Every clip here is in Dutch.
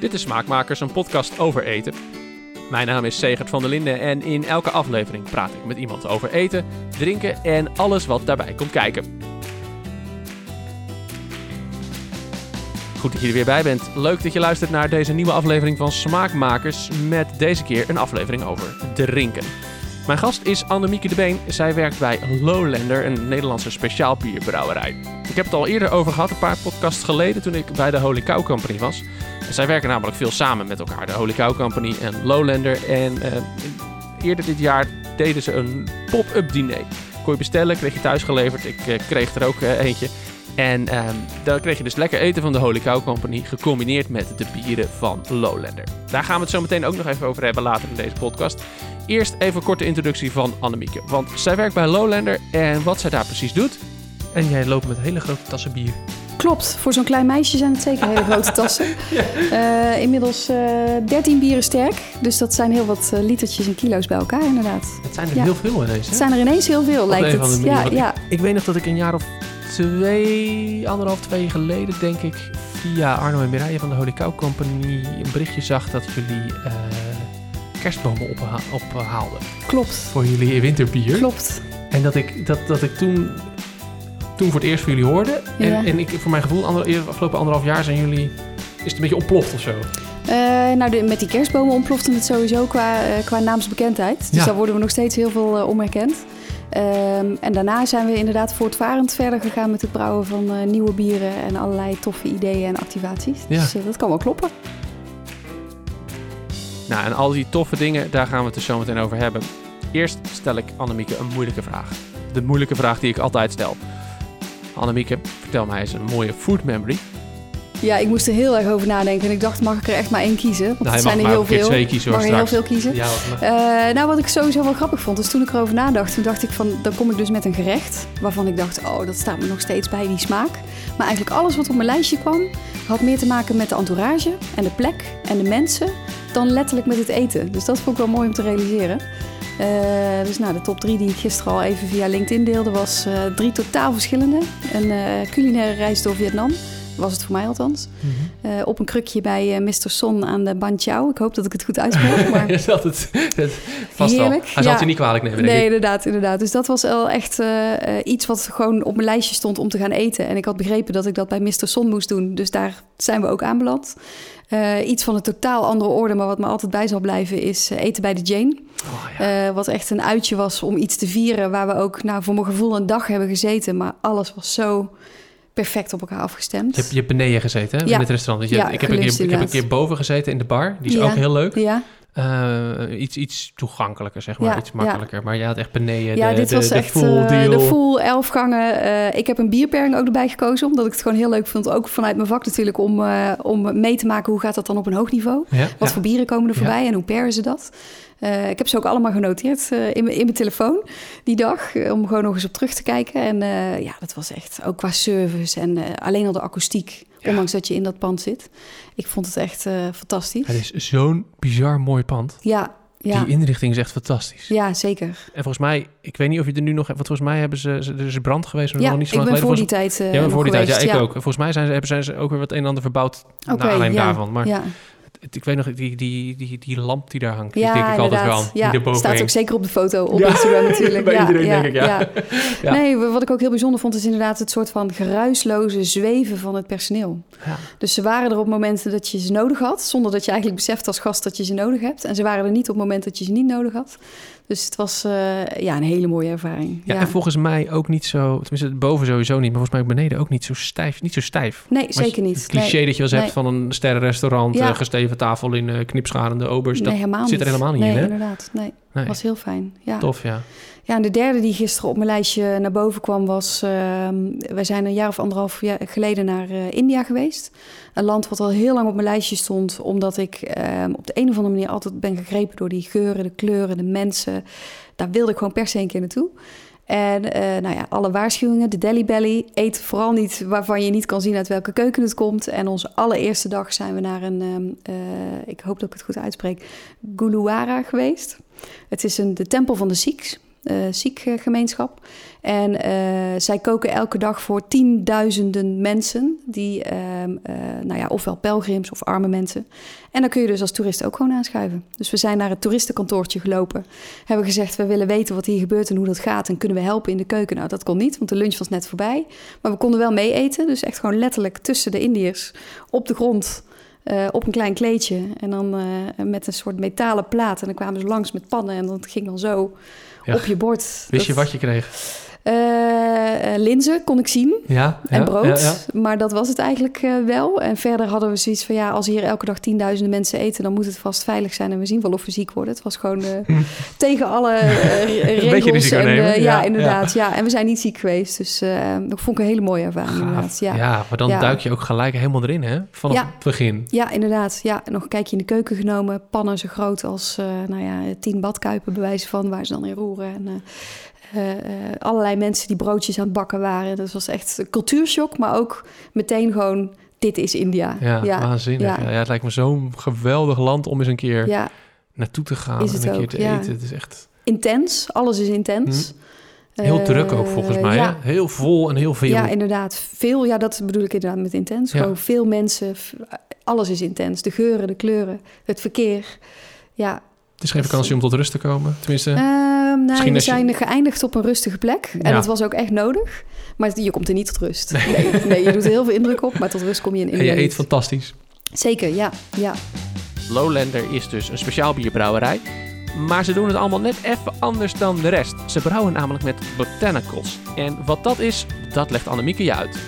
Dit is Smaakmakers, een podcast over eten. Mijn naam is Segert van der Linden en in elke aflevering praat ik met iemand over eten, drinken en alles wat daarbij komt kijken. Goed dat je er weer bij bent. Leuk dat je luistert naar deze nieuwe aflevering van Smaakmakers met deze keer een aflevering over drinken. Mijn gast is Annemieke de Been. Zij werkt bij Lowlander, een Nederlandse speciaal bierbrouwerij. Ik heb het al eerder over gehad, een paar podcasts geleden, toen ik bij de Holy Cow was. Zij werken namelijk veel samen met elkaar, de Holy Cow Company en Lowlander. En eh, eerder dit jaar deden ze een pop-up diner. Kon je bestellen, kreeg je thuis geleverd. Ik eh, kreeg er ook eh, eentje. En ehm, dan kreeg je dus lekker eten van de Holy Cow Company, gecombineerd met de bieren van Lowlander. Daar gaan we het zo meteen ook nog even over hebben later in deze podcast. Eerst even een korte introductie van Annemieke. Want zij werkt bij Lowlander en wat zij daar precies doet. En jij loopt met hele grote tassen bier. Klopt, voor zo'n klein meisje zijn het zeker hele grote tassen. Eh, inmiddels eh 13 bieren sterk, dus dat zijn heel wat eh, litertjes en kilo's bij elkaar inderdaad. Het zijn er Ja. heel veel ineens. Hè? Het zijn er ineens heel veel, Op lijkt het. manier. Ja, ja. Ik, ik weet nog dat ik een jaar of twee, anderhalf, twee jaar geleden, denk ik, via Arno en Mireille van de Holy Cow Company een berichtje zag dat jullie kerstbomen opha ophaalden klopt. voor jullie winterbier. Klopt. En dat ik, dat, dat ik toen, toen voor het eerst van jullie hoorde. En, Ja. en ik, voor mijn gevoel, ander, afgelopen anderhalf jaar zijn jullie, is het een beetje ontploft of zo. Eh, nou, de- met die kerstbomen ontplofte het sowieso qua, eh, qua naamsbekendheid. Dus Ja. daar worden we nog steeds heel veel eh, om herkend. Ehm, en daarna zijn we inderdaad voortvarend verder gegaan met het brouwen van nieuwe bieren en allerlei toffe ideeën en activaties. Ja. Dus dat kan wel kloppen. Nou, en al die toffe dingen, daar gaan we het dus zo meteen over hebben. Eerst stel ik Annemieke een moeilijke vraag. De moeilijke vraag die ik altijd stel. Annemieke, vertel mij eens een mooie food memory. Ja, ik moest er heel erg over nadenken. En ik dacht, mag ik er echt maar één kiezen? Want Nou, het zijn er maar heel veel. twee kiezen mag er heel veel kiezen. Ja, wat- Eh, nou, wat ik sowieso wel grappig vond, is toen ik erover nadacht, toen dacht ik van, dan kom ik dus met een gerecht waarvan ik dacht, oh, dat staat me nog steeds bij die smaak. Maar eigenlijk alles wat op mijn lijstje kwam, had meer te maken met de entourage en de plek en de mensen dan letterlijk met het eten. Dus dat vond ik wel mooi om te realiseren. Eh, dus nou, de top drie die ik gisteren al even via LinkedIn deelde, was eh, drie totaal verschillende. Een eh, culinaire reis door Vietnam, was het voor mij althans. Mhm. Op een krukje bij Mr. Son aan de Ban Chao. Ik hoop dat ik het goed uitspreek, maar... Je zat het, het vast Heerlijk, wel. Hij zal ja. het je niet kwalijk nemen, denk Nee, inderdaad, inderdaad. Dus dat was wel echt iets wat gewoon op mijn lijstje stond om te gaan eten. En ik had begrepen dat ik dat bij Mr. Son moest doen. Dus daar zijn we ook aanbeland. Eh, iets van een totaal andere orde, maar wat me altijd bij zal blijven, is eh, eten bij de Jane. Oh, ja. Eh, wat echt een uitje was om iets te vieren, waar we ook nou, voor mijn gevoel een dag hebben gezeten. Maar alles was zo perfect op elkaar afgestemd. je, hebt, je hebt beneden gezeten hè, in het restaurant. Dus je- Ja, ik, heb een keer, ik heb een keer boven gezeten in de bar. Die is ook heel leuk. Ja, Eh, iets, iets toegankelijker, zeg maar. Ja, iets ja. makkelijker. Maar jij had echt beneden ja de, dit de, was de echt full eh, deal. de full elf gangen. Eh, ik heb een bierpairing ook erbij gekozen, omdat ik het gewoon heel leuk vond. Ook vanuit mijn vak natuurlijk, om, om mee te maken hoe gaat dat dan op een hoog niveau. Ja, Wat voor bieren komen er voorbij en hoe pairen ze dat? Eh, ik heb ze ook allemaal genoteerd eh, in, mijn- in mijn telefoon die dag, eh, om gewoon nog eens op terug te kijken. En ja, dat was echt ook qua service en alleen al de akoestiek, Ja. ondanks dat je in dat pand zit. Ik vond het echt fantastisch. Het is zo'n bizar mooi pand. Ja, ja, Die inrichting is echt fantastisch. ja, zeker. En volgens mij, ik weet niet of je er nu nog... Want volgens mij hebben ze, er is brand geweest, Ja, nog niet zo ik lang ben voor die geleden. tijd ja, voor die tijd. Ja, ik ook. Volgens mij zijn ze, hebben zijn ze ook weer wat een en ander verbouwd Oké, naar aanleiding daarvan. Maar ik weet nog, die, die, die, die lamp die daar hangt, die Ja, denk ik altijd wel. Ja, die staat ook zeker op de foto op Ja, Instagram natuurlijk. bij ja, iedereen, denk ik, ja. Ja. Nee, wat ik ook heel bijzonder vond is inderdaad het soort van geruisloze zweven van het personeel. Ja. Dus ze waren er op momenten dat je ze nodig had, zonder dat je eigenlijk beseft als gast dat je ze nodig hebt. En ze waren er niet op het moment dat je ze niet nodig had. Dus het was eh, ja, een hele mooie ervaring. Ja, en volgens mij ook niet zo, tenminste boven sowieso niet, maar volgens mij ook beneden ook niet zo stijf. Niet zo stijf. Nee, Maar zeker niet. Het cliché nee. dat je wel hebt Nee. van een sterrenrestaurant, Ja. eh, gesteven tafel in eh, knipscharende obers. Nee, dat helemaal zit er helemaal niet nee, in, hè? inderdaad. Nee, Nee. was heel fijn. Ja. Tof, ja. Ja, en de derde die gisteren op mijn lijstje naar boven kwam was... ehm, wij zijn een jaar of anderhalf geleden naar eh, India geweest. Een land wat al heel lang op mijn lijstje stond... omdat ik ehm, op de een of andere manier altijd ben gegrepen... door die geuren, de kleuren, de mensen. Daar wilde ik gewoon per se een keer naartoe. En eh, nou ja, alle waarschuwingen, de Delhi Belly. Eet vooral niet waarvan je niet kan zien uit welke keuken het komt. En onze allereerste dag zijn we naar een, ehm, eh, ik hoop dat ik het goed uitspreek, Guluwara geweest. Het is een, de tempel van de Sikhs. Uh, Sikh-gemeenschap. En zij koken elke dag voor tienduizenden mensen, die, ehm, nou ja, ofwel pelgrims of arme mensen. En dan kun je dus als toerist ook gewoon aanschuiven. Dus we zijn naar het toeristenkantoortje gelopen. Hebben gezegd, we willen weten wat hier gebeurt en hoe dat gaat. En kunnen we helpen in de keuken? Nou, dat kon niet, want de lunch was net voorbij. Maar we konden wel mee eten. Dus echt gewoon letterlijk tussen de Indiërs op de grond op een klein kleedje. En dan met een soort metalen plaat. En dan kwamen ze langs met pannen. En dat ging dan zo. Op je bord. Wist je wat je kreeg? Uh, linzen kon ik zien. Ja, en brood. Ja, maar dat was het eigenlijk uh, wel. En verder hadden we zoiets van ja, als hier elke dag tienduizenden mensen eten, dan moet het vast veilig zijn. En we zien wel of we ziek worden. Het was gewoon uh, tegen alle regels. En, ja, ja, inderdaad. Ja. En we zijn niet ziek geweest. Dus dat vond ik een hele mooie ervaring. Inderdaad. Ja. ja, maar dan duik je ook gelijk helemaal erin, hè? Vanaf het begin. Ja, inderdaad. Ja, nog een kijkje in de keuken genomen. Pannen zo groot als nou ja, tien badkuipen, bewijzen van, waar ze dan in roeren. En uh, allerlei mensen die broodjes aan het bakken waren. Dat was echt een cultuurshock, maar ook meteen gewoon, dit is India. Ja, ja. waanzinnig. Ja. ja. het lijkt me zo'n geweldig land om eens een keer ja. naartoe te gaan en een keer te eten. Het is echt... Intens, alles is intens. Hm. Heel druk ook volgens mij. Ja. Heel vol en heel veel. Ja, inderdaad. Veel, ja, dat bedoel ik inderdaad met intens. Gewoon veel mensen, alles is intens. De geuren, de kleuren, het verkeer. Ja, het is geen vakantie om tot rust te komen, tenminste. Uh, nee, we zijn geëindigd op een rustige plek. En dat was ook echt nodig. Maar je komt er niet tot rust. Nee, nee, je doet er heel veel indruk op, maar tot rust kom je in India En je eet fantastisch. Zeker, ja, ja. Lowlander is dus een speciaal bierbrouwerij. Maar ze doen het allemaal net even anders dan de rest. Ze brouwen namelijk met botanicals. En wat dat is, dat legt Annemieke je uit.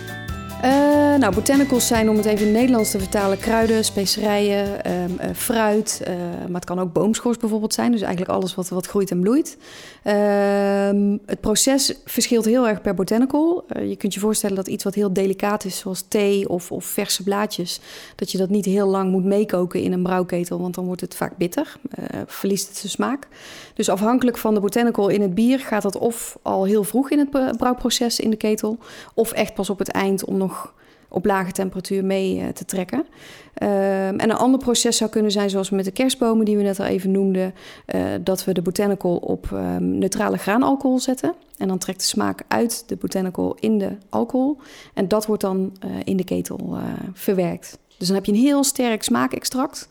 Uh, nou, botanicals zijn, om het even in het Nederlands te vertalen, kruiden, specerijen, um, uh, fruit. Uh, maar het kan ook boomschors bijvoorbeeld zijn. Dus eigenlijk alles wat, wat groeit en bloeit. Ehm, het proces verschilt heel erg per botanical. je kunt je voorstellen dat iets wat heel delicaat is, zoals thee of, of verse blaadjes, dat je dat niet heel lang moet meekoken in een brouwketel, want dan wordt het vaak bitter, verliest het zijn smaak. Dus afhankelijk van de botanical in het bier gaat dat of al heel vroeg in het brouwproces in de ketel, of echt pas op het eind om nog op lage temperatuur mee eh, te trekken. Ehm, en een ander proces zou kunnen zijn, zoals met de kerstbomen die we net al even noemden, uh, dat we de botanical op um, neutrale graanalcohol zetten. En dan trekt de smaak uit de botanical in de alcohol. En dat wordt dan uh, in de ketel verwerkt. Dus dan heb je een heel sterk smaakextract.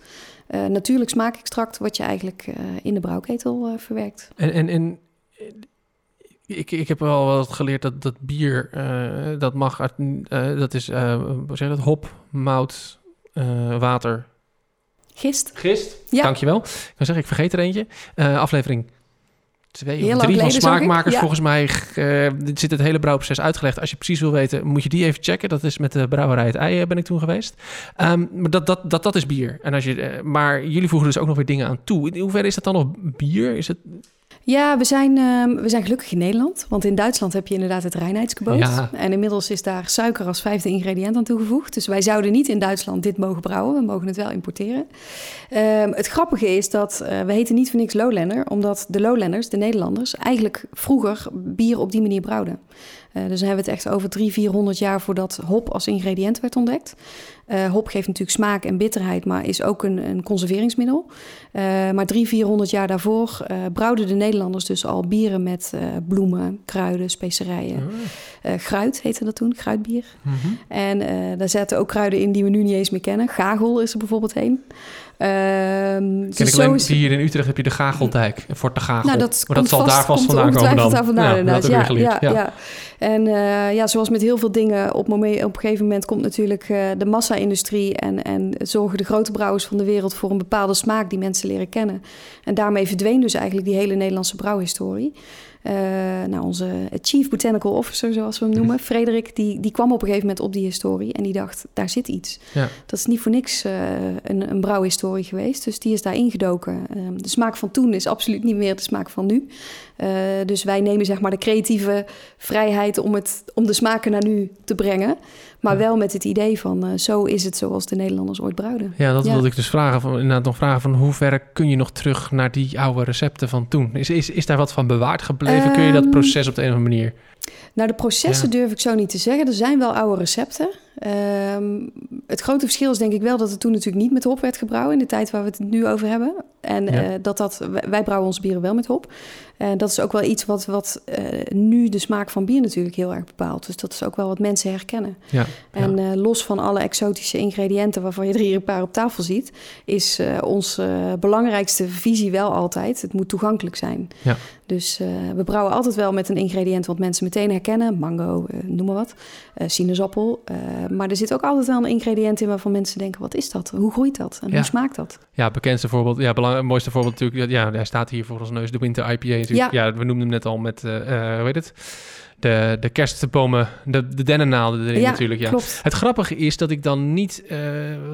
natuurlijk smaakextract, wat je eigenlijk in de brouwketel verwerkt. En, en, en ik, ik heb wel wat geleerd dat, dat bier, uh, dat mag, uh, dat is, uh, hoe zeg je dat, hop, mout, water. Gist. Gist, ja. dankjewel. Ik kan zeggen, ik vergeet er eentje. aflevering twee of drie van Smaakmakers. Volgens mij zit het hele brouwproces uitgelegd. Als je precies wil weten, moet je die even checken. Dat is met de brouwerij het ei ben ik toen geweest. Um, maar dat, dat, dat, dat is bier. En als je, maar jullie voegen dus ook nog weer dingen aan toe. In hoeverre is dat dan nog bier? Is het... Ja, we zijn, uh, we zijn gelukkig in Nederland. Want in Duitsland heb je inderdaad het reinheidsgebod. Ja. En inmiddels is daar suiker als vijfde ingrediënt aan toegevoegd. Dus wij zouden niet in Duitsland dit mogen brouwen. We mogen het wel importeren. Uh, het grappige is dat uh, we heten niet voor niks Lowlander. Omdat de Lowlanders, de Nederlanders, eigenlijk vroeger bier op die manier brouwden. Uh, dus dan hebben we het echt over 300, 400 jaar voordat hop als ingrediënt werd ontdekt. Uh, hop geeft natuurlijk smaak en bitterheid, maar is ook een, een conserveringsmiddel. Uh, maar 300, 400 jaar daarvoor brouwden de Nederlanders dus al bieren met bloemen, kruiden, specerijen. Oh. gruit heette dat toen, gruitbier. Mm -hmm. En daar zaten ook kruiden in die we nu niet eens meer kennen. Gagel is er bijvoorbeeld een. Um, dus alleen, is... hier in Utrecht heb je de Gageldijk, Fort de Gagel. Nou, dat maar dat zal daar vast vandaan komen dan. Daar vandaan, ja, ja, ja, ja, ja, En uh, ja, zoals met heel veel dingen, op, moment, op een gegeven moment komt natuurlijk uh, de massa-industrie... En, en zorgen de grote brouwers van de wereld voor een bepaalde smaak die mensen leren kennen. En daarmee verdween dus eigenlijk die hele Nederlandse brouwhistorie. Uh, nou, onze chief botanical officer, zoals we hem noemen, Frederik, die, die kwam op een gegeven moment op die historie en die dacht, daar zit iets. Ja. Dat is niet voor niks uh, een, een brouwhistorie geweest, dus die is daar ingedoken. Uh, de smaak van toen is absoluut niet meer de smaak van nu. dus wij nemen zeg maar de creatieve vrijheid om, het, om de smaken naar nu te brengen. Maar wel met het idee van uh, zo is het zoals de Nederlanders ooit brouwden. Ja, dat wilde ik dus vragen. Van, inderdaad nog vragen van hoe ver kun je nog terug naar die oude recepten van toen? Is, is, is daar wat van bewaard gebleven? Kun je dat ehm, proces op de een of andere manier Nou, de processen Ja. durf ik zo niet te zeggen. Er zijn wel oude recepten. Ehm, het grote verschil is denk ik wel dat het toen natuurlijk niet met hop werd gebrouwen... in de tijd waar we het nu over hebben. En Ja. eh, dat dat, wij- brouwen onze bieren wel met hop. En dat is ook wel iets wat, wat eh, nu de smaak van bier natuurlijk heel erg bepaalt. Dus dat is ook wel wat mensen herkennen. Ja, En ja. eh, los van alle exotische ingrediënten waarvan je er hier een paar op tafel ziet, is onze belangrijkste visie wel altijd: het moet toegankelijk zijn. Ja. Dus eh, we brouwen altijd wel met een ingrediënt wat mensen meteen herkennen: mango, eh, noem maar wat, eh, sinaasappel. Maar er zit ook altijd wel een ingrediënt in waarvan mensen denken: wat is dat? Hoe groeit dat? En Ja. hoe smaakt dat? Ja, bekendste voorbeeld, ja, belang, mooiste voorbeeld natuurlijk, ja, hij staat hier voor ons neus, de Winter IPA natuurlijk. Ja, we noemden hem net al met, hoe heet het? De, de kerstbomen, de, de dennennaalden erin Ja, natuurlijk, ja. Klopt. Het grappige is dat ik dan niet,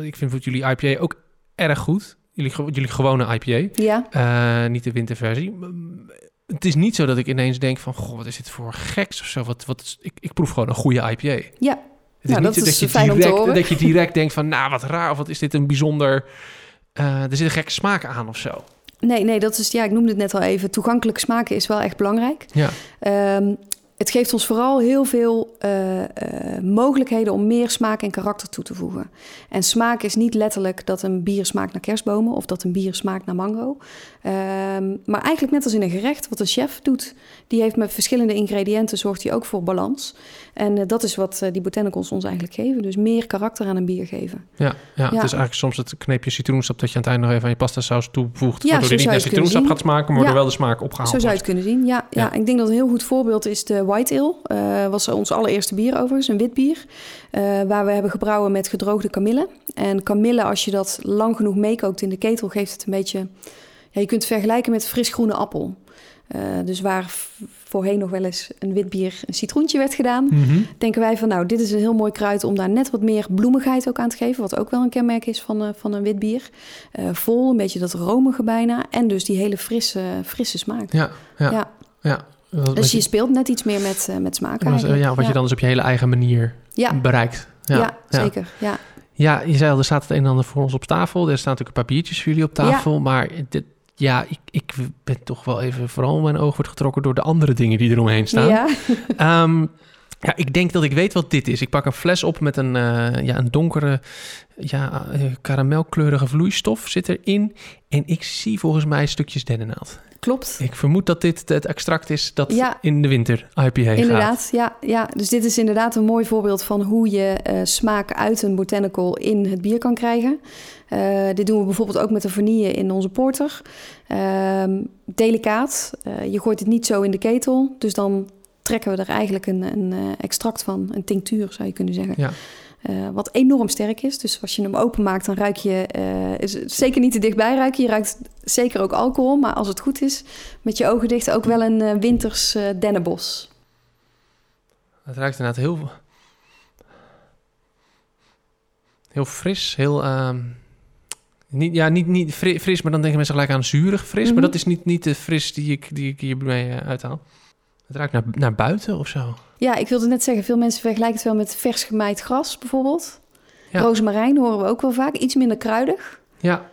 ik vind voor jullie IPA ook erg goed, jullie, jullie gewone IPA, Ja, niet de winterversie. Het is niet zo dat ik ineens denk van, goh, wat is dit voor geks of zo. Wat, wat ik, ik proef gewoon een goede IPA. ja. Het is Nou, niet dat zo is dat, je direct, dat je direct denkt van, nou, wat raar, of wat is dit een bijzonder... eh, er zit een gekke smaak aan of zo. Nee, nee, dat is, ja, ik noemde het net al even. Toegankelijk smaken is wel echt belangrijk. Ja, Ehm, het geeft ons vooral heel veel eh, eh, mogelijkheden om meer smaak en karakter toe te voegen. En smaak is niet letterlijk dat een bier smaakt naar kerstbomen of dat een bier smaakt naar mango. Ehm, maar eigenlijk net als in een gerecht, wat een chef doet, die heeft met verschillende ingrediënten zorgt hij ook voor balans. En eh, dat is wat eh, die botanicals ons eigenlijk geven. Dus meer karakter aan een bier geven. ja, ja, Ja. het is eigenlijk soms het kneepje citroensap dat je aan het eind nog even aan je pasta saus toevoegt. Ja, waardoor die niet naar je citroensap zien. gaat smaken, maar Ja. wel de smaak opgehaald Zo zou je wordt. het kunnen zien. Ja, ja. Ik denk dat een heel goed voorbeeld is de White Ale. Eh was ons allereerste bier overigens, een wit bier. waar we hebben gebrouwen met gedroogde kamille. En kamille, als je dat lang genoeg meekookt in de ketel, geeft het een beetje... Ja, je kunt het vergelijken met frisgroene appel. Eh, dus waar voorheen nog wel eens een wit bier een citroentje werd gedaan... Mhm. denken wij van nou, dit is een heel mooi kruid om daar net wat meer bloemigheid ook aan te geven. Wat ook wel een kenmerk is van, eh, van een wit bier. Eh, vol, een beetje dat romige bijna. En dus die hele frisse, frisse smaak. Ja, ja, ja. Ja. Wat- Dus je je- speelt net iets meer met, eh, met smaak eigenlijk. ja, wat je dan dus op je hele eigen manier Ja, bereikt. ja, Ja, ja. zeker. Ja. Ja, je zei al, er staat het een en ander voor ons op tafel. Er staan natuurlijk een paar biertjes voor jullie op tafel. Maar dit, ja, ik, ik ben toch wel even... Vooral mijn oog wordt getrokken door de andere dingen die eromheen staan. Ja. Ehm, ja, ik denk dat ik weet wat dit is. Ik pak een fles op met een, eh, ja, een donkere, ja, eh, karamelkleurige vloeistof zit erin. En ik zie volgens mij stukjes dennennaald. klopt. Ik vermoed dat dit het extract is dat Ja. in de winter IPA gaat. Inderdaad, ja, ja. Dus dit is inderdaad een mooi voorbeeld van hoe je eh, smaak uit een botanical in het bier kan krijgen. Dit doen we bijvoorbeeld ook met de vanille in onze porter. Ehm, delicaat. Je gooit het niet zo in de ketel. Dus dan trekken we er eigenlijk een, een eh, extract van. Een tinctuur zou je kunnen zeggen. Ja. Eh, wat enorm sterk is. Dus als je hem openmaakt, dan ruik je... eh, is zeker niet te dichtbij ruiken. Je ruikt zeker ook alcohol. Maar als het goed is, met je ogen dicht... ook wel een winters dennenbos. Het ruikt inderdaad heel... Heel fris, heel... ehm, niet, ja, niet, niet fri- fris, maar dan denken mensen gelijk aan zuurig fris. Mhm. Maar dat is niet, niet de fris die ik, die ik hiermee uithaal. Het ruikt naar, naar buiten of zo. Ja, ik wilde net zeggen, veel mensen vergelijken het wel met vers gemaaid gras bijvoorbeeld. Ja. Rozemarijn horen we ook wel vaak, iets minder kruidig. Ja,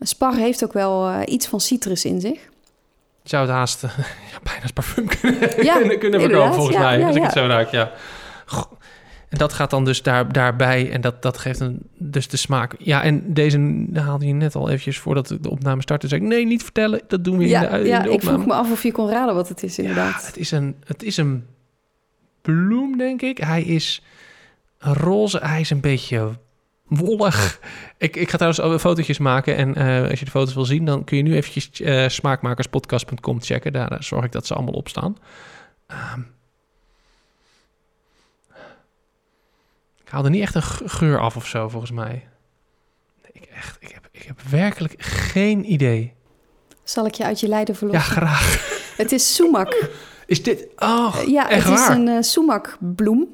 Spar heeft ook wel eh, iets van citrus in zich. je zou het haast ja, bijna als parfum kunnen, Ja, kunnen, kunnen verkopen volgens Ja, mij. als ik het zo ruik, ja. Goh. En dat gaat dan dus daar, daarbij en dat, dat geeft een, dus de smaak. Ja, en deze haalde je net al eventjes voordat de opname startte. Zei ik, nee, niet vertellen, dat doen we in Ja, de, in ja de ik opname. vroeg me af of je kon raden wat het is Ja, inderdaad. het is, een, het is een bloem, denk ik. Hij is roze, hij is een beetje wollig. Ik, ik ga trouwens fotootjes maken. En eh, als je de foto's wil zien, dan kun je nu eventjes eh, smaakmakerspodcast.com checken. Daar eh, zorg ik dat ze allemaal op staan. Ehm, ik haal er niet echt een ge- geur af of zo, volgens mij. Nee, ik, echt, ik, heb, ik heb werkelijk geen idee. Zal ik je uit je lijden Ja, verlossen? graag. Het is sumac. Is dit... Oh, ja, echt het is een eh sumac-bloem,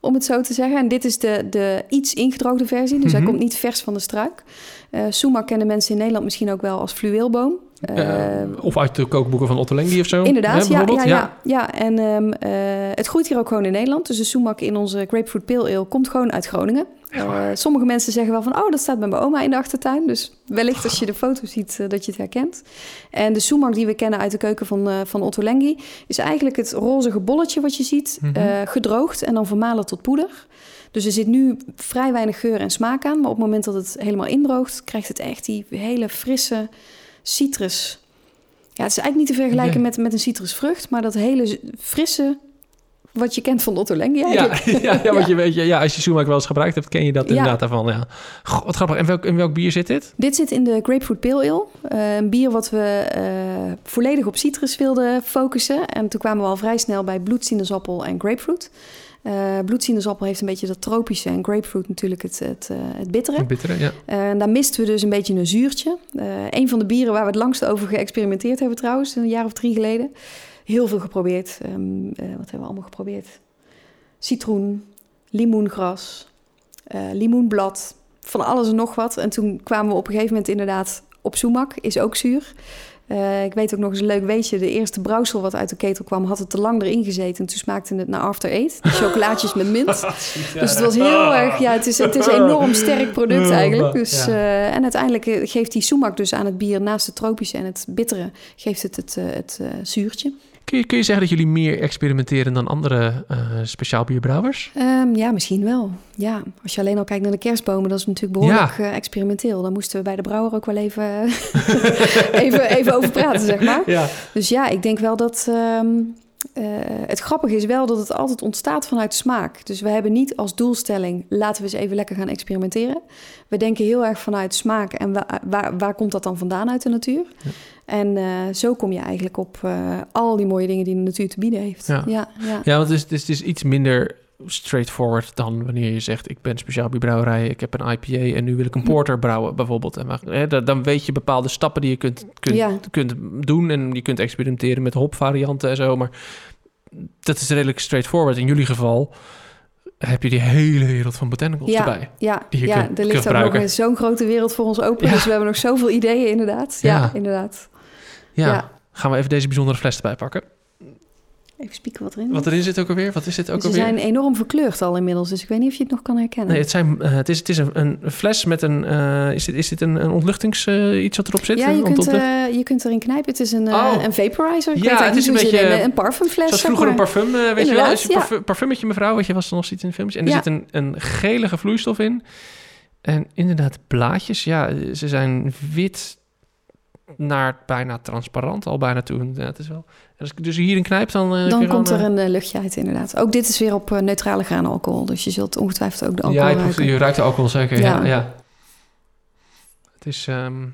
om het zo te zeggen. En dit is de, de iets ingedroogde versie, dus hij Mhm. komt niet vers van de struik. Eh sumac kennen mensen in Nederland misschien ook wel als fluweelboom. Eh, of uit de kookboeken van Otto Lengi of zo. Inderdaad, hè, ja, ja, ja, ja. En ehm, eh, het groeit hier ook gewoon in Nederland. Dus de sumac in onze Grapefruit Pale Ale komt gewoon uit Groningen. Eh, sommige mensen zeggen wel van, oh, dat staat bij mijn oma in de achtertuin. Dus wellicht als je de foto ziet, eh, dat je het herkent. En de sumac die we kennen uit de keuken van, van Otto Lengi... is eigenlijk het rozige bolletje wat je ziet, Mhm. gedroogd en dan vermalen tot poeder. Dus er zit nu vrij weinig geur en smaak aan. Maar op het moment dat het helemaal indroogt, krijgt het echt die hele frisse citrus. Ja, het is eigenlijk niet te vergelijken met, met een citrusvrucht, maar dat hele frisse wat je kent van Otto Lengi Ja, ja, ja, want je weet, ja, als je sumac wel eens gebruikt hebt, ken je dat Ja. inderdaad daarvan. Ja. Goh, wat grappig. En welk, in welk bier zit dit? Dit zit in de Grapefruit Pale Ale. Eh, een bier wat we eh, volledig op citrus wilden focussen. En toen kwamen we al vrij snel bij bloedsinaasappel en grapefruit. Eh bloedsinaasappel heeft een beetje dat tropische en grapefruit natuurlijk het, het, eh, het bittere. Bittere, ja. En daar misten we dus een beetje een zuurtje. Een van de bieren waar we het langst over geëxperimenteerd hebben trouwens, een jaar of drie geleden. Heel veel geprobeerd. Ehm, eh, wat hebben we allemaal geprobeerd? Citroen, limoengras, limoenblad, van alles en nog wat. En toen kwamen we op een gegeven moment inderdaad op sumac, is ook zuur. Eh, ik weet ook nog eens een leuk weetje. De eerste brouwsel wat uit de ketel kwam, had het te lang erin gezeten. En toen smaakte het naar After Eight. De chocolaatjes met mint. Dus het was heel erg... Ja, het is, het is een enorm sterk product eigenlijk. Dus, eh, en uiteindelijk eh, geeft die sumac dus aan het bier... naast het tropische en het bittere... geeft het het, eh, het eh, zuurtje. Kun je, kun je zeggen dat jullie meer experimenteren dan andere eh speciaal bierbrouwers? Ehm, ja, misschien wel. Ja, als je alleen al kijkt naar de kerstbomen... dat is natuurlijk behoorlijk eh, experimenteel. Daar moesten we bij de brouwer ook wel even, even, even over praten, zeg maar. Ja. Dus ja, ik denk wel dat. ehm, eh, het grappige is wel dat het altijd ontstaat vanuit smaak. Dus we hebben niet als doelstelling, laten we eens even lekker gaan experimenteren. We denken heel erg vanuit smaak en wa- waar, waar komt dat dan vandaan uit de natuur? Ja. En eh, zo kom je eigenlijk op eh, al die mooie dingen die de natuur te bieden heeft. Ja. ja, ja. Ja, want het is, het is, het is iets minder straightforward dan wanneer je zegt... ik ben speciaal bierbrouwerij, ik heb een IPA... en nu wil ik een porter brouwen bijvoorbeeld. En hè, dan- weet je bepaalde stappen die je kunt, kunt, Ja. kunt doen... en je kunt experimenteren met hopvarianten en zo... maar dat is redelijk straightforward. In jullie geval heb je die hele wereld van botanicals Ja, erbij. ja, Die je ja kunt- er kunt ligt ook nog zo'n grote wereld voor ons open. Ja. Dus we hebben nog zoveel ideeën inderdaad. Ja, inderdaad. Ja. Ja. Gaan we even deze bijzondere fles erbij pakken. Even spieken wat erin Wat erin zit ook alweer? Wat is dit ook Ze alweer? zijn enorm verkleurd al inmiddels. Dus ik weet niet of je het nog kan herkennen. Nee, het, zijn, eh, het is, het is een, een fles met een... eh, is dit, is dit een, een ontluchtings... eh, iets wat erop zit? Ja, je kunt, je kunt erin knijpen. Het is een, Oh. een vaporizer. Ik Ja, het is een ze beetje, Een parfumfles. Zoals vroeger een parfum, weet je wel? Ja. parfum, parfummetje mevrouw, weet je, was nog iets in filmpjes. En er Ja. zit een, een gelige vloeistof in. En inderdaad, blaadjes, ja, ze zijn wit naar bijna transparant al bijna toe. Ja, het is wel... en Als ik dus hierin knijp, dan... eh, Dan komt er gewoon, een eh, luchtje uit, inderdaad. Ook dit is weer op eh, neutrale graanalcohol. Dus je zult ongetwijfeld ook de eh, alcohol ja, je, ruiken. je ruikt de alcohol zeker. Ja. Ja. Ja, Het is... ehm,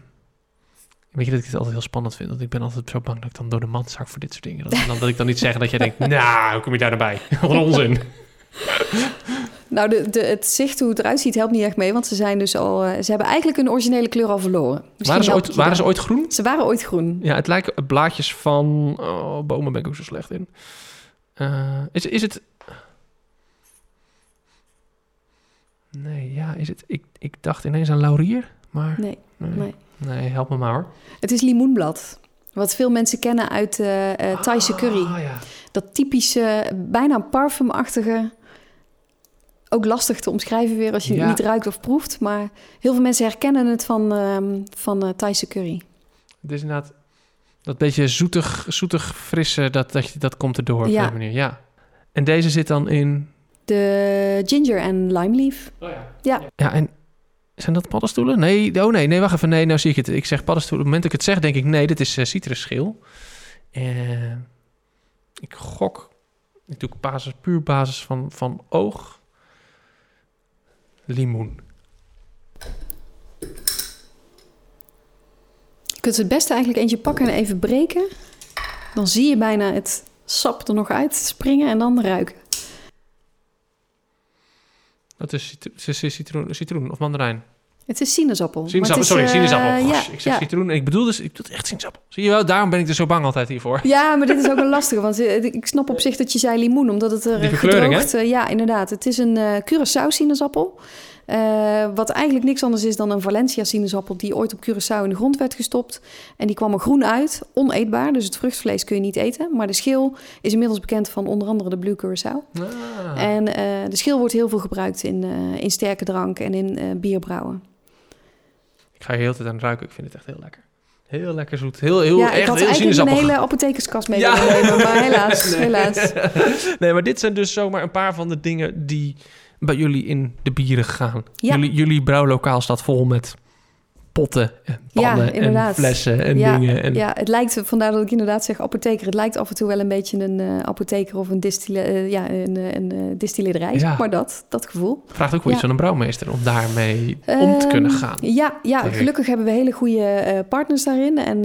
Weet je dat ik dit altijd heel spannend vind? Want ik ben altijd zo bang dat ik dan door de mand zak voor dit soort dingen. Dat, dan, dat ik dan niet zeg dat jij denkt, nou, hoe kom je daar nou bij? Wat onzin. Nou, de, de, het zicht hoe het eruit ziet helpt niet echt mee. Want ze zijn dus al... eh, ze hebben eigenlijk hun originele kleur al verloren. Misschien Waren ze, ooit, waren ze ooit groen? Ze waren ooit groen. Ja, het lijken blaadjes van... Oh, bomen ben ik ook zo slecht in. Eh, is, is het... Nee, ja, is het... Ik, ik dacht ineens aan laurier, maar... Nee, Nee, nee. nee help me maar hoor. Het is limoenblad. Wat veel mensen kennen uit eh Thaise curry. Ah, ja. Dat typische, bijna parfumachtige. Ook lastig te omschrijven weer als je Ja. het niet ruikt of proeft. Maar heel veel mensen herkennen het van, ehm van eh Thaise curry. Het is inderdaad... Dat beetje zoetig, zoetig frisse, dat, dat, dat komt erdoor op Ja. manier. Ja. En deze zit dan in... De ginger en lime leaf. Oh ja. Ja. Ja, en zijn dat paddenstoelen? Nee, oh nee, nee, wacht even. Nee, nou zie ik het. Ik zeg paddenstoelen. Op het moment dat ik het zeg, denk ik, nee, dit is eh, citrusschil. Eh, ik gok, ik doe basis, puur basis van, van oog. Limoen. Je kunt het beste eigenlijk eentje pakken en even breken. Dan zie je bijna het sap er nog uit springen en dan ruiken. Dat is, citro- is- is citroen, citroen of mandarijn. Het is sinaasappel. Sinaasappel, is, sorry, eh, sinaasappel. Gosh, ik zeg ja. citroen en ik bedoel dus, ik bedoel echt sinaasappel. Zie je wel, daarom ben ik er zo bang altijd hiervoor. Ja, maar dit is ook een lastige. Want eh, ik snap op zich dat je zei limoen, omdat het er eh, hè? gedroogd... eh, ja, inderdaad. Het is een eh Curaçao sinaasappel. Uh, wat eigenlijk niks anders is dan een Valencia sinaasappel die ooit op Curaçao in de grond werd gestopt. En die kwam er groen uit, oneetbaar. Dus het vruchtvlees kun je niet eten. Maar de schil is inmiddels bekend van onder andere de Blue Curaçao. Ah. En uh, de schil wordt heel veel gebruikt in, uh, in sterke drank en in bierbrouwen. Ik ga je heel tijd aan ruiken. Ik vind het echt heel lekker. Heel lekker zoet. Heel, heel, ja, echt, ik had heel eigenlijk een hele apothekerskast mee ja. nemen, maar helaas, helaas. Nee, maar dit zijn dus zomaar een paar van de dingen die bij jullie in de bieren gaan. Ja. Jullie, jullie brouwlokaal staat vol met potten en pannen en flessen en dingen. En... Ja, het lijkt, vandaar dat ik inderdaad zeg apotheker. Het lijkt af en toe wel een beetje een uh, apotheker of een, distille, uh, ja, een, uh, een distilleerderij, ja. maar dat, dat gevoel. Vraagt ook wel iets van een brouwmeester om daarmee om te kunnen ehm, gaan. Ja, ja gelukkig hebben we hele goede partners daarin. En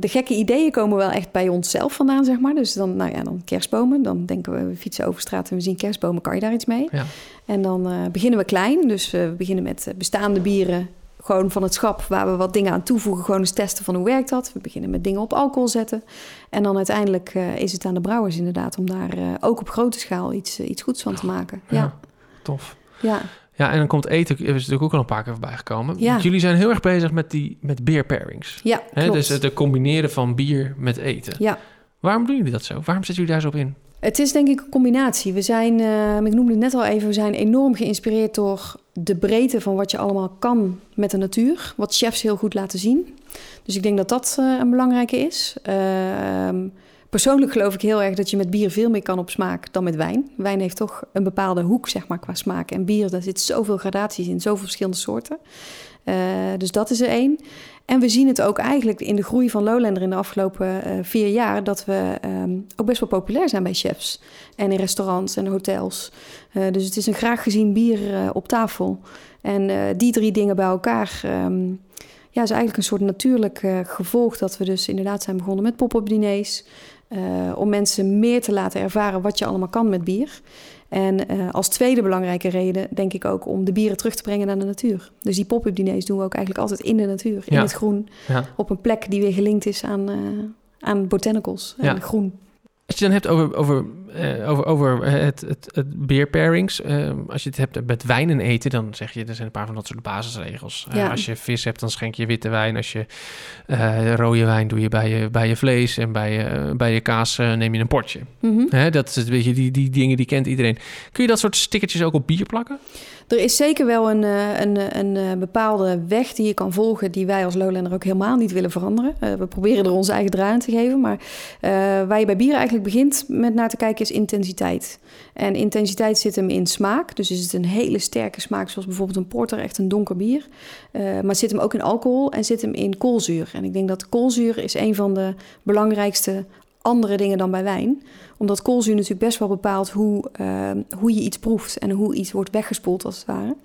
de gekke ideeën komen wel echt bij onszelf vandaan, zeg maar. Dus dan, nou ja, dan kerstbomen. Dan denken we, we fietsen over straat en we zien kerstbomen, kan je daar iets mee? Ja. En dan beginnen we klein. Dus we beginnen met bestaande bieren gewoon van het schap waar we wat dingen aan toevoegen. Gewoon eens testen van hoe werkt dat. We beginnen met dingen op alcohol zetten. En dan uiteindelijk uh, is het aan de brouwers inderdaad om daar uh, ook op grote schaal iets, uh, iets goeds van te maken. Ja, ja. tof. Ja. Ja, en dan komt eten, is natuurlijk ook al een paar keer voorbij gekomen. Ja. Jullie zijn heel erg bezig met, die, met beer pairings. Ja, Hè, Dus het combineren van bier met eten. Ja. Waarom doen jullie dat zo? Waarom zetten jullie daar zo op in? Het is denk ik een combinatie. We zijn, ik noemde het net al even, we zijn enorm geïnspireerd door de breedte van wat je allemaal kan met de natuur. Wat chefs heel goed laten zien. Dus ik denk dat dat uh, een belangrijke is. Uh, persoonlijk geloof ik heel erg dat je met bier veel meer kan op smaak dan met wijn. Wijn heeft toch een bepaalde hoek, zeg maar, qua smaak. En bier, daar zit zoveel gradaties in, zoveel verschillende soorten. Uh, dus dat is er één. En we zien het ook eigenlijk in de groei van Lowlander in de afgelopen uh, vier jaar... dat we um, ook best wel populair zijn bij chefs en in restaurants en hotels. Uh, dus het is een graag gezien bier uh, op tafel. En die drie dingen bij elkaar... Um, ja, is eigenlijk een soort natuurlijk gevolg dat we dus inderdaad zijn begonnen met pop-up diners... om mensen meer te laten ervaren wat je allemaal kan met bier. En uh, als tweede belangrijke reden denk ik ook om de bieren terug te brengen naar de natuur. Dus die pop-up diners doen we ook eigenlijk altijd in de natuur, in het groen. Ja. Op een plek die weer gelinkt is aan, uh, aan botanicals en groen. Als je dan hebt over, over, uh, over, over het, het, het beer pairings. Uh, als je het hebt met wijn en eten, dan zeg je er zijn een paar van dat soort basisregels. Uh, als je vis hebt, dan schenk je witte wijn. Als je rode wijn doe je bij je, bij je vlees. En bij je, bij je kaas neem je een potje. Mm -hmm. Hè, dat is een beetje die, die dingen die kent iedereen. Kun je dat soort stickertjes ook op bier plakken? Er is zeker wel een, eh, een, een, een, eh, bepaalde weg die je kan volgen, die wij als Lowlander ook helemaal niet willen veranderen. We proberen er onze eigen draai aan te geven. Maar waar je bij bieren eigenlijk begint met naar te kijken is intensiteit. En intensiteit zit hem in smaak. Dus is het een hele sterke smaak, zoals bijvoorbeeld een porter, echt een donker bier. Uh, maar zit hem ook in alcohol en zit hem in koolzuur. En ik denk dat koolzuur is een van de belangrijkste andere dingen dan bij wijn. Omdat koolzuur natuurlijk best wel bepaalt hoe, uh, hoe je iets proeft en hoe iets wordt weggespoeld als het ware.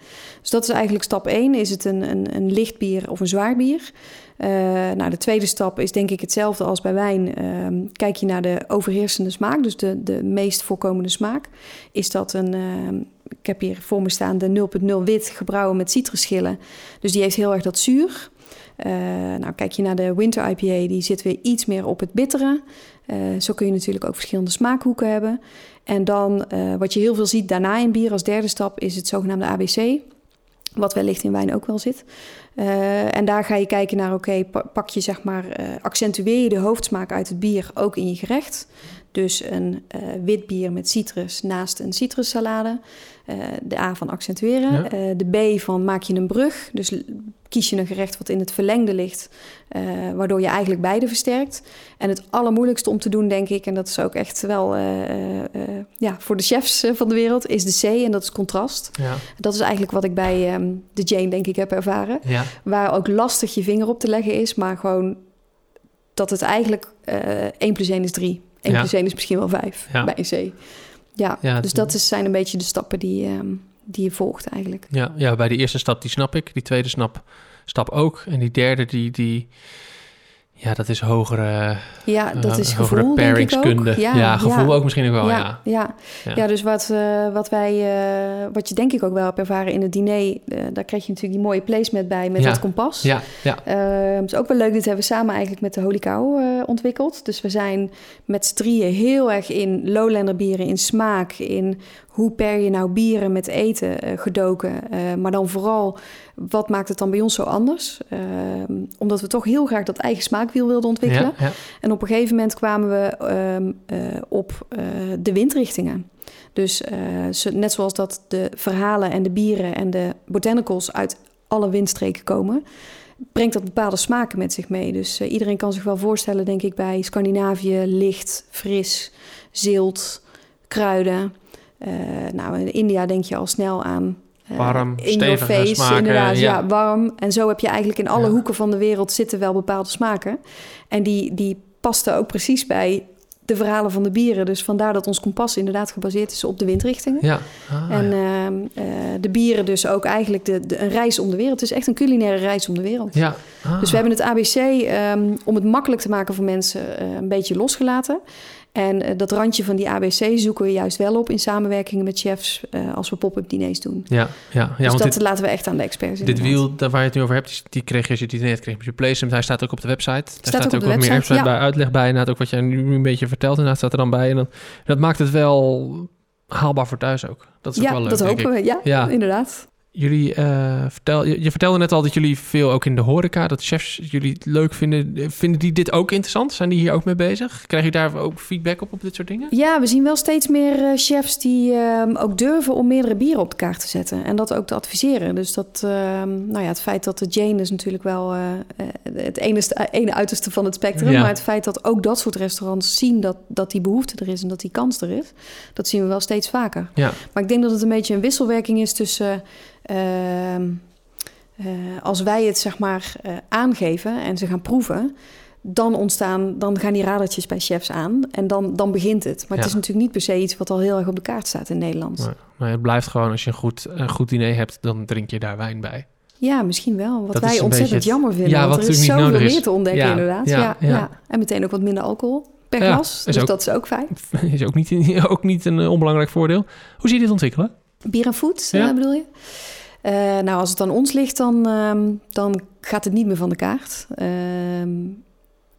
Dus dat is eigenlijk stap 1. Is het een, een, een licht bier of een zwaar bier? Uh, nou, de tweede stap is denk ik hetzelfde als bij wijn. Uh, kijk je naar de overheersende smaak, dus de, de meest voorkomende smaak. Is dat een, ehm, ik heb hier voor me staan de 0.0 wit gebrouwen met citrusschillen. Dus die heeft heel erg dat zuur. Uh, nou, kijk je naar de Winter IPA, die zit weer iets meer op het bittere. Uh, zo kun je natuurlijk ook verschillende smaakhoeken hebben. En dan uh, wat je heel veel ziet daarna in bier als derde stap is het zogenaamde ABC. Wat wellicht in wijn ook wel zit. Uh, en daar ga je kijken naar, oké, pak je zeg maar, accentueer je de hoofdsmaak uit het bier ook in je gerecht. Dus een wit bier met citrus naast een citrussalade. de A van accentueren. Ja. de B van maak je een brug. Dus kies je een gerecht wat in het verlengde ligt, uh, waardoor je eigenlijk beide versterkt. En het allermoeilijkste om te doen, denk ik, en dat is ook echt wel uh, uh, ja, voor de chefs van de wereld, is de C en dat is contrast. Ja. Dat is eigenlijk wat ik bij um, de Jane, denk ik, heb ervaren. Ja. Waar ook lastig je vinger op te leggen is, maar gewoon dat het eigenlijk 1 plus 1 is 3. 1 ja. plus 1 is misschien wel 5 bij een C. Ja, dus dat is, zijn een beetje de stappen die... Um, die je volgt eigenlijk. Ja, ja, bij de eerste stap die snap ik. Die tweede snap, stap ook. En die derde die... die Ja, dat is hogere, Ja, dat eh, is hogere gevoel, denk ik ook. Ja, gevoel ook misschien ook wel, ja. ja, ja. Dus wat, eh, wat wij, eh, wat je denk ik ook wel hebt ervaren in het diner, daar kreeg je natuurlijk die mooie placemat bij met dat kompas. Ja, ja. Eh, het is ook wel leuk, dit hebben we samen eigenlijk met de Holy Cow ontwikkeld. Dus we zijn met z'n drieën heel erg in lowlander bieren, in smaak, in hoe per je nou bieren met eten eh, gedoken. Eh, maar dan vooral, wat maakt het dan bij ons zo anders? Eh, omdat we toch heel graag dat eigen smaakwiel wilden ontwikkelen. Ja, ja. En op een gegeven moment kwamen we ehm, eh, op de windrichtingen. Dus net zoals dat de verhalen en de bieren en de botanicals uit alle windstreken komen, brengt dat bepaalde smaken met zich mee. Dus iedereen kan zich wel voorstellen, denk ik, bij Scandinavië licht, fris, zilt, kruiden. Eh, nou, in India denk je al snel aan. eh, Warm, in your face, smaken, inderdaad. ja. Ja. warm. En zo heb je eigenlijk in alle Ja. hoeken van de wereld zitten wel bepaalde smaken. En die, die pasten ook precies bij de verhalen van de bieren. Dus vandaar dat ons kompas inderdaad gebaseerd is op de windrichtingen. Ja. Ah, en ja. ehm, eh, de bieren dus ook eigenlijk de, de, een reis om de wereld. Het is echt een culinaire reis om de wereld. ja. Ah. Dus we hebben het ABC ehm, om het makkelijk te maken voor mensen een beetje losgelaten. En eh, dat randje van die ABC zoeken we juist wel op in samenwerking met chefs eh, als we pop-up diners doen. Ja, ja, ja dus want dat dit, laten we echt aan de experts. dit wiel daar waar je het nu over hebt, die- die kreeg je als je het net kreeg met je placement. Hij staat ook op de website. Daar staat, ook wat meer website, extra ja. bij, uitleg bij. Inderdaad ook wat jij nu een beetje vertelt. Inderdaad staat er dan bij. En dan, dat maakt het wel haalbaar voor thuis ook. Dat is ook Ja, wel leuk, dat hopen ik. we. Ja, Ja. inderdaad. Jullie, eh, vertel, je, je vertelde net al dat jullie veel ook in de horeca, dat chefs jullie het leuk vinden. Vinden die dit ook interessant? Zijn die hier ook mee bezig? Krijg je daar ook feedback op, op dit soort dingen? Ja, we zien wel steeds meer eh, chefs die ehm, ook durven om meerdere bieren op de kaart te zetten. En dat ook te adviseren. Dus dat, ehm, nou ja, het feit dat de Jane is natuurlijk wel eh, het ene, ene uiterste van het spectrum. Ja. Maar het feit dat ook dat soort restaurants zien dat, dat die behoefte er is en dat die kans er is. Dat zien we wel steeds vaker. Ja, Maar ik denk dat het een beetje een wisselwerking is tussen... ehm, eh, als wij het zeg maar eh, aangeven en ze gaan proeven... Dan, ontstaan, dan gaan die radertjes bij chefs aan en dan, dan begint het. Maar Ja. het is natuurlijk niet per se iets wat al heel erg op de kaart staat in Nederland. maar, maar het blijft gewoon, als je een goed, een goed diner hebt, dan drink je daar wijn bij. Ja, misschien wel. Wat Dat wij ontzettend het- jammer vinden. Ja, want wat er is zoveel meer te ontdekken Ja, inderdaad. ja, Ja. En meteen ook wat minder alcohol per glas. Dus ook- dat is ook fijn. Is ook niet, ook niet een eh, onbelangrijk voordeel. Hoe zie je dit ontwikkelen? Bier en food, eh, bedoel je? Eh, nou, als het aan ons ligt, dan, ehm, dan gaat het niet meer van de kaart. Ehm,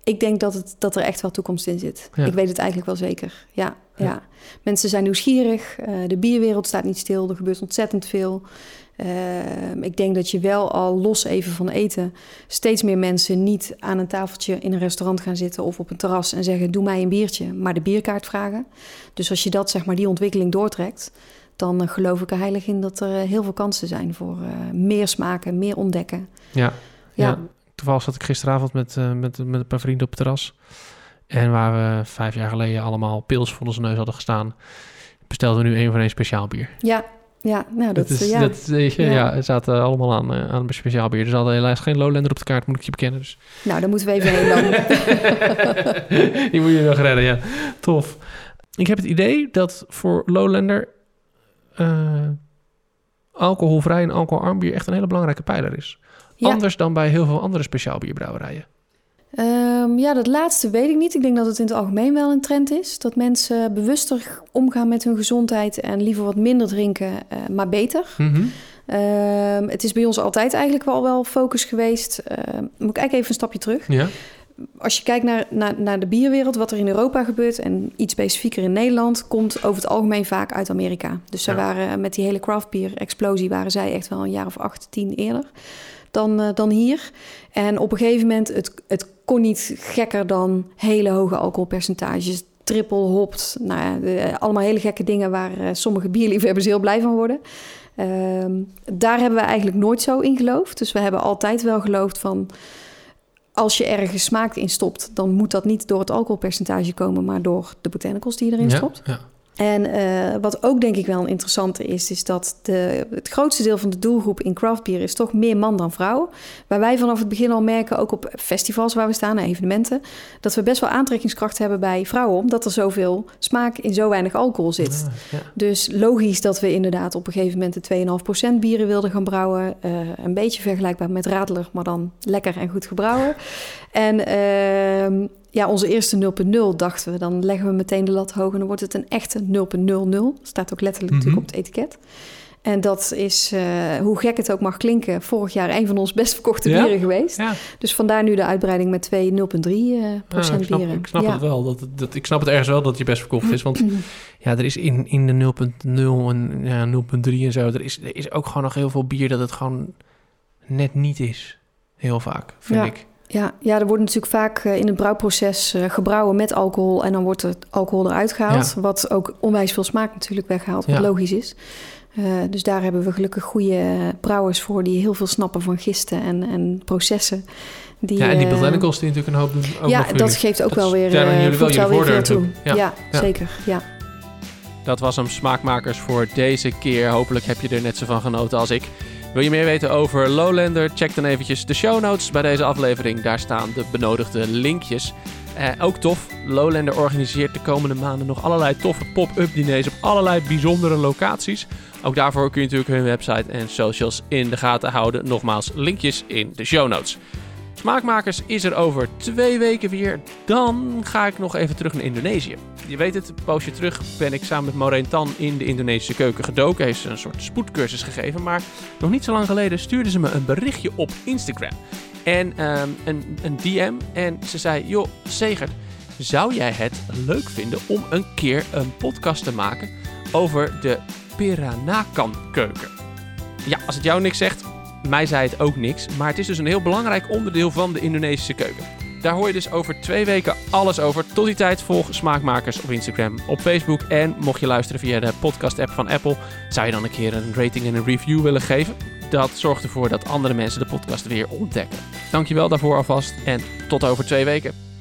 ik denk dat, het, dat er echt wel toekomst in zit. Ja. Ik weet het eigenlijk wel zeker. Ja, Ja. ja. Mensen zijn nieuwsgierig. eh, de bierwereld staat niet stil. Er gebeurt ontzettend veel. Ehm, ik denk dat je wel al los even van eten... steeds meer mensen niet aan een tafeltje in een restaurant gaan zitten... of op een terras en zeggen, doe mij een biertje. Maar de bierkaart vragen. Dus als je dat, zeg maar, die ontwikkeling doortrekt... dan geloof ik er heilig in dat er eh, heel veel kansen zijn... voor eh, meer smaken, meer ontdekken. Ja. ja. Ja. Toevallig zat ik gisteravond met, eh, met, met een paar vrienden op het terras. En waar we vijf jaar geleden allemaal pils voor onze neus hadden gestaan... bestelden we nu één van één speciaal bier. Ja, ja nou dat, Dat is, ja. dat, ja. Ja. we zaten allemaal aan, aan een speciaal bier. Er zat helaas geen Lowlander op de kaart, moet ik je bekennen. Dus Nou, daar moeten we even heen dan. die moet je nog redden, ja. Tof. Ik heb het idee dat voor Lowlander eh, alcoholvrij en alcoholarm bier echt een hele belangrijke pijler is. Ja. Anders dan bij heel veel andere speciaal bierbrouwerijen. Ehm, ja, dat laatste weet ik niet. Ik denk dat het in het algemeen wel een trend is. Dat mensen bewuster omgaan met hun gezondheid en liever wat minder drinken, eh, maar beter. Mhm. Ehm, het is bij ons altijd eigenlijk wel wel focus geweest. Ehm, moet ik eigenlijk even een stapje terug. Ja, Als je kijkt naar, naar, naar de bierwereld, wat er in Europa gebeurt en iets specifieker in Nederland, komt over het algemeen vaak uit Amerika. Dus zij Ja. waren met die hele craft beer explosie waren zij echt wel een jaar of acht, tien eerder dan, eh, dan hier. En op een gegeven moment, het, het kon niet gekker dan hele hoge alcoholpercentages. Triple hopt, nou ja, de- allemaal hele gekke dingen waar eh, sommige bierliefhebbers heel blij van worden. Ehm, daar hebben we eigenlijk nooit zo in geloofd. Dus we hebben altijd wel geloofd van als je ergens smaak in stopt, dan moet dat niet door het alcoholpercentage komen, maar door de botanicals die je erin ja, stopt. ja. En uh, wat ook denk ik wel een interessante is, is dat de, het grootste deel van de doelgroep in craft beer is toch meer man dan vrouw. Waar wij vanaf het begin al merken, ook op festivals waar we staan, evenementen, dat we best wel aantrekkingskracht hebben bij vrouwen, omdat er zoveel smaak in zo weinig alcohol zit. ja. Dus logisch dat we inderdaad op een gegeven moment de 2,5% bieren wilden gaan brouwen. Uh, een beetje vergelijkbaar met Radler, maar dan lekker en goed gebrouwen. En uh, ja, onze eerste 0.0 dachten we, dan leggen we meteen de lat hoog en dan wordt het een echte 0.00. Staat ook letterlijk natuurlijk Mhm. op het etiket. En dat is, uh, hoe gek het ook mag klinken, vorig jaar een van ons best verkochte Ja? bieren geweest. Ja, Dus vandaar nu de uitbreiding met twee 0.3 uh, procent ik snap, bieren. ik snap ja. het wel. Dat, dat, ik snap het ergens wel dat je best verkocht is. Want ja, er is in, in de 0.0 en ja, 0.3 en zo... Er is, er is ook gewoon nog heel veel bier dat het gewoon net niet is. Heel vaak, vind Ja. ik. Ja, ja, er wordt natuurlijk vaak eh, in het brouwproces eh, gebrouwen met alcohol en dan wordt het alcohol eruit gehaald. Wat ook onwijs veel smaak natuurlijk weghaalt, wat Ja. logisch is. Eh, dus daar hebben we gelukkig goede brouwers voor die heel veel snappen van gisten en, en processen. Die, ja, en die botanicals die natuurlijk een hoop doen. Ook ja, dat geeft ook Dat wel weer, eh, jullie wel weer veel toe. toe. Ja, Ja, ja. zeker. Ja. Dat was hem, Smaakmakers, voor deze keer. Hopelijk heb je er net zo van genoten als ik. Wil je meer weten over Lowlander? Check dan eventjes de show notes bij deze aflevering. Daar staan de benodigde linkjes. Eh, ook tof, Lowlander organiseert de komende maanden nog allerlei toffe pop-up diners op allerlei bijzondere locaties. Ook daarvoor kun je natuurlijk hun website en socials in de gaten houden. Nogmaals, linkjes in de show notes. Smaakmakers is er over twee weken weer. Dan ga ik nog even terug naar Indonesië. Je weet het, een poosje terug ben ik samen met Maureen Tan in de Indonesische keuken gedoken. Heeft ze een soort spoedcursus gegeven. Maar nog niet zo lang geleden stuurde ze me een berichtje op Instagram. En ehm, een, een DM. En ze zei, joh, Segert, zou jij het leuk vinden om een keer een podcast te maken over de Peranakan keuken? Ja, als het jou niks zegt, mij zei het ook niks. Maar het is dus een heel belangrijk onderdeel van de Indonesische keuken. Daar hoor je dus over twee weken alles over. Tot die tijd volg Smaakmakers op Instagram, op Facebook. En mocht je luisteren via de podcast-app van Apple, zou je dan een keer een rating en een review willen geven? Dat zorgt ervoor dat andere mensen de podcast weer ontdekken. Dankjewel daarvoor alvast en tot over twee weken.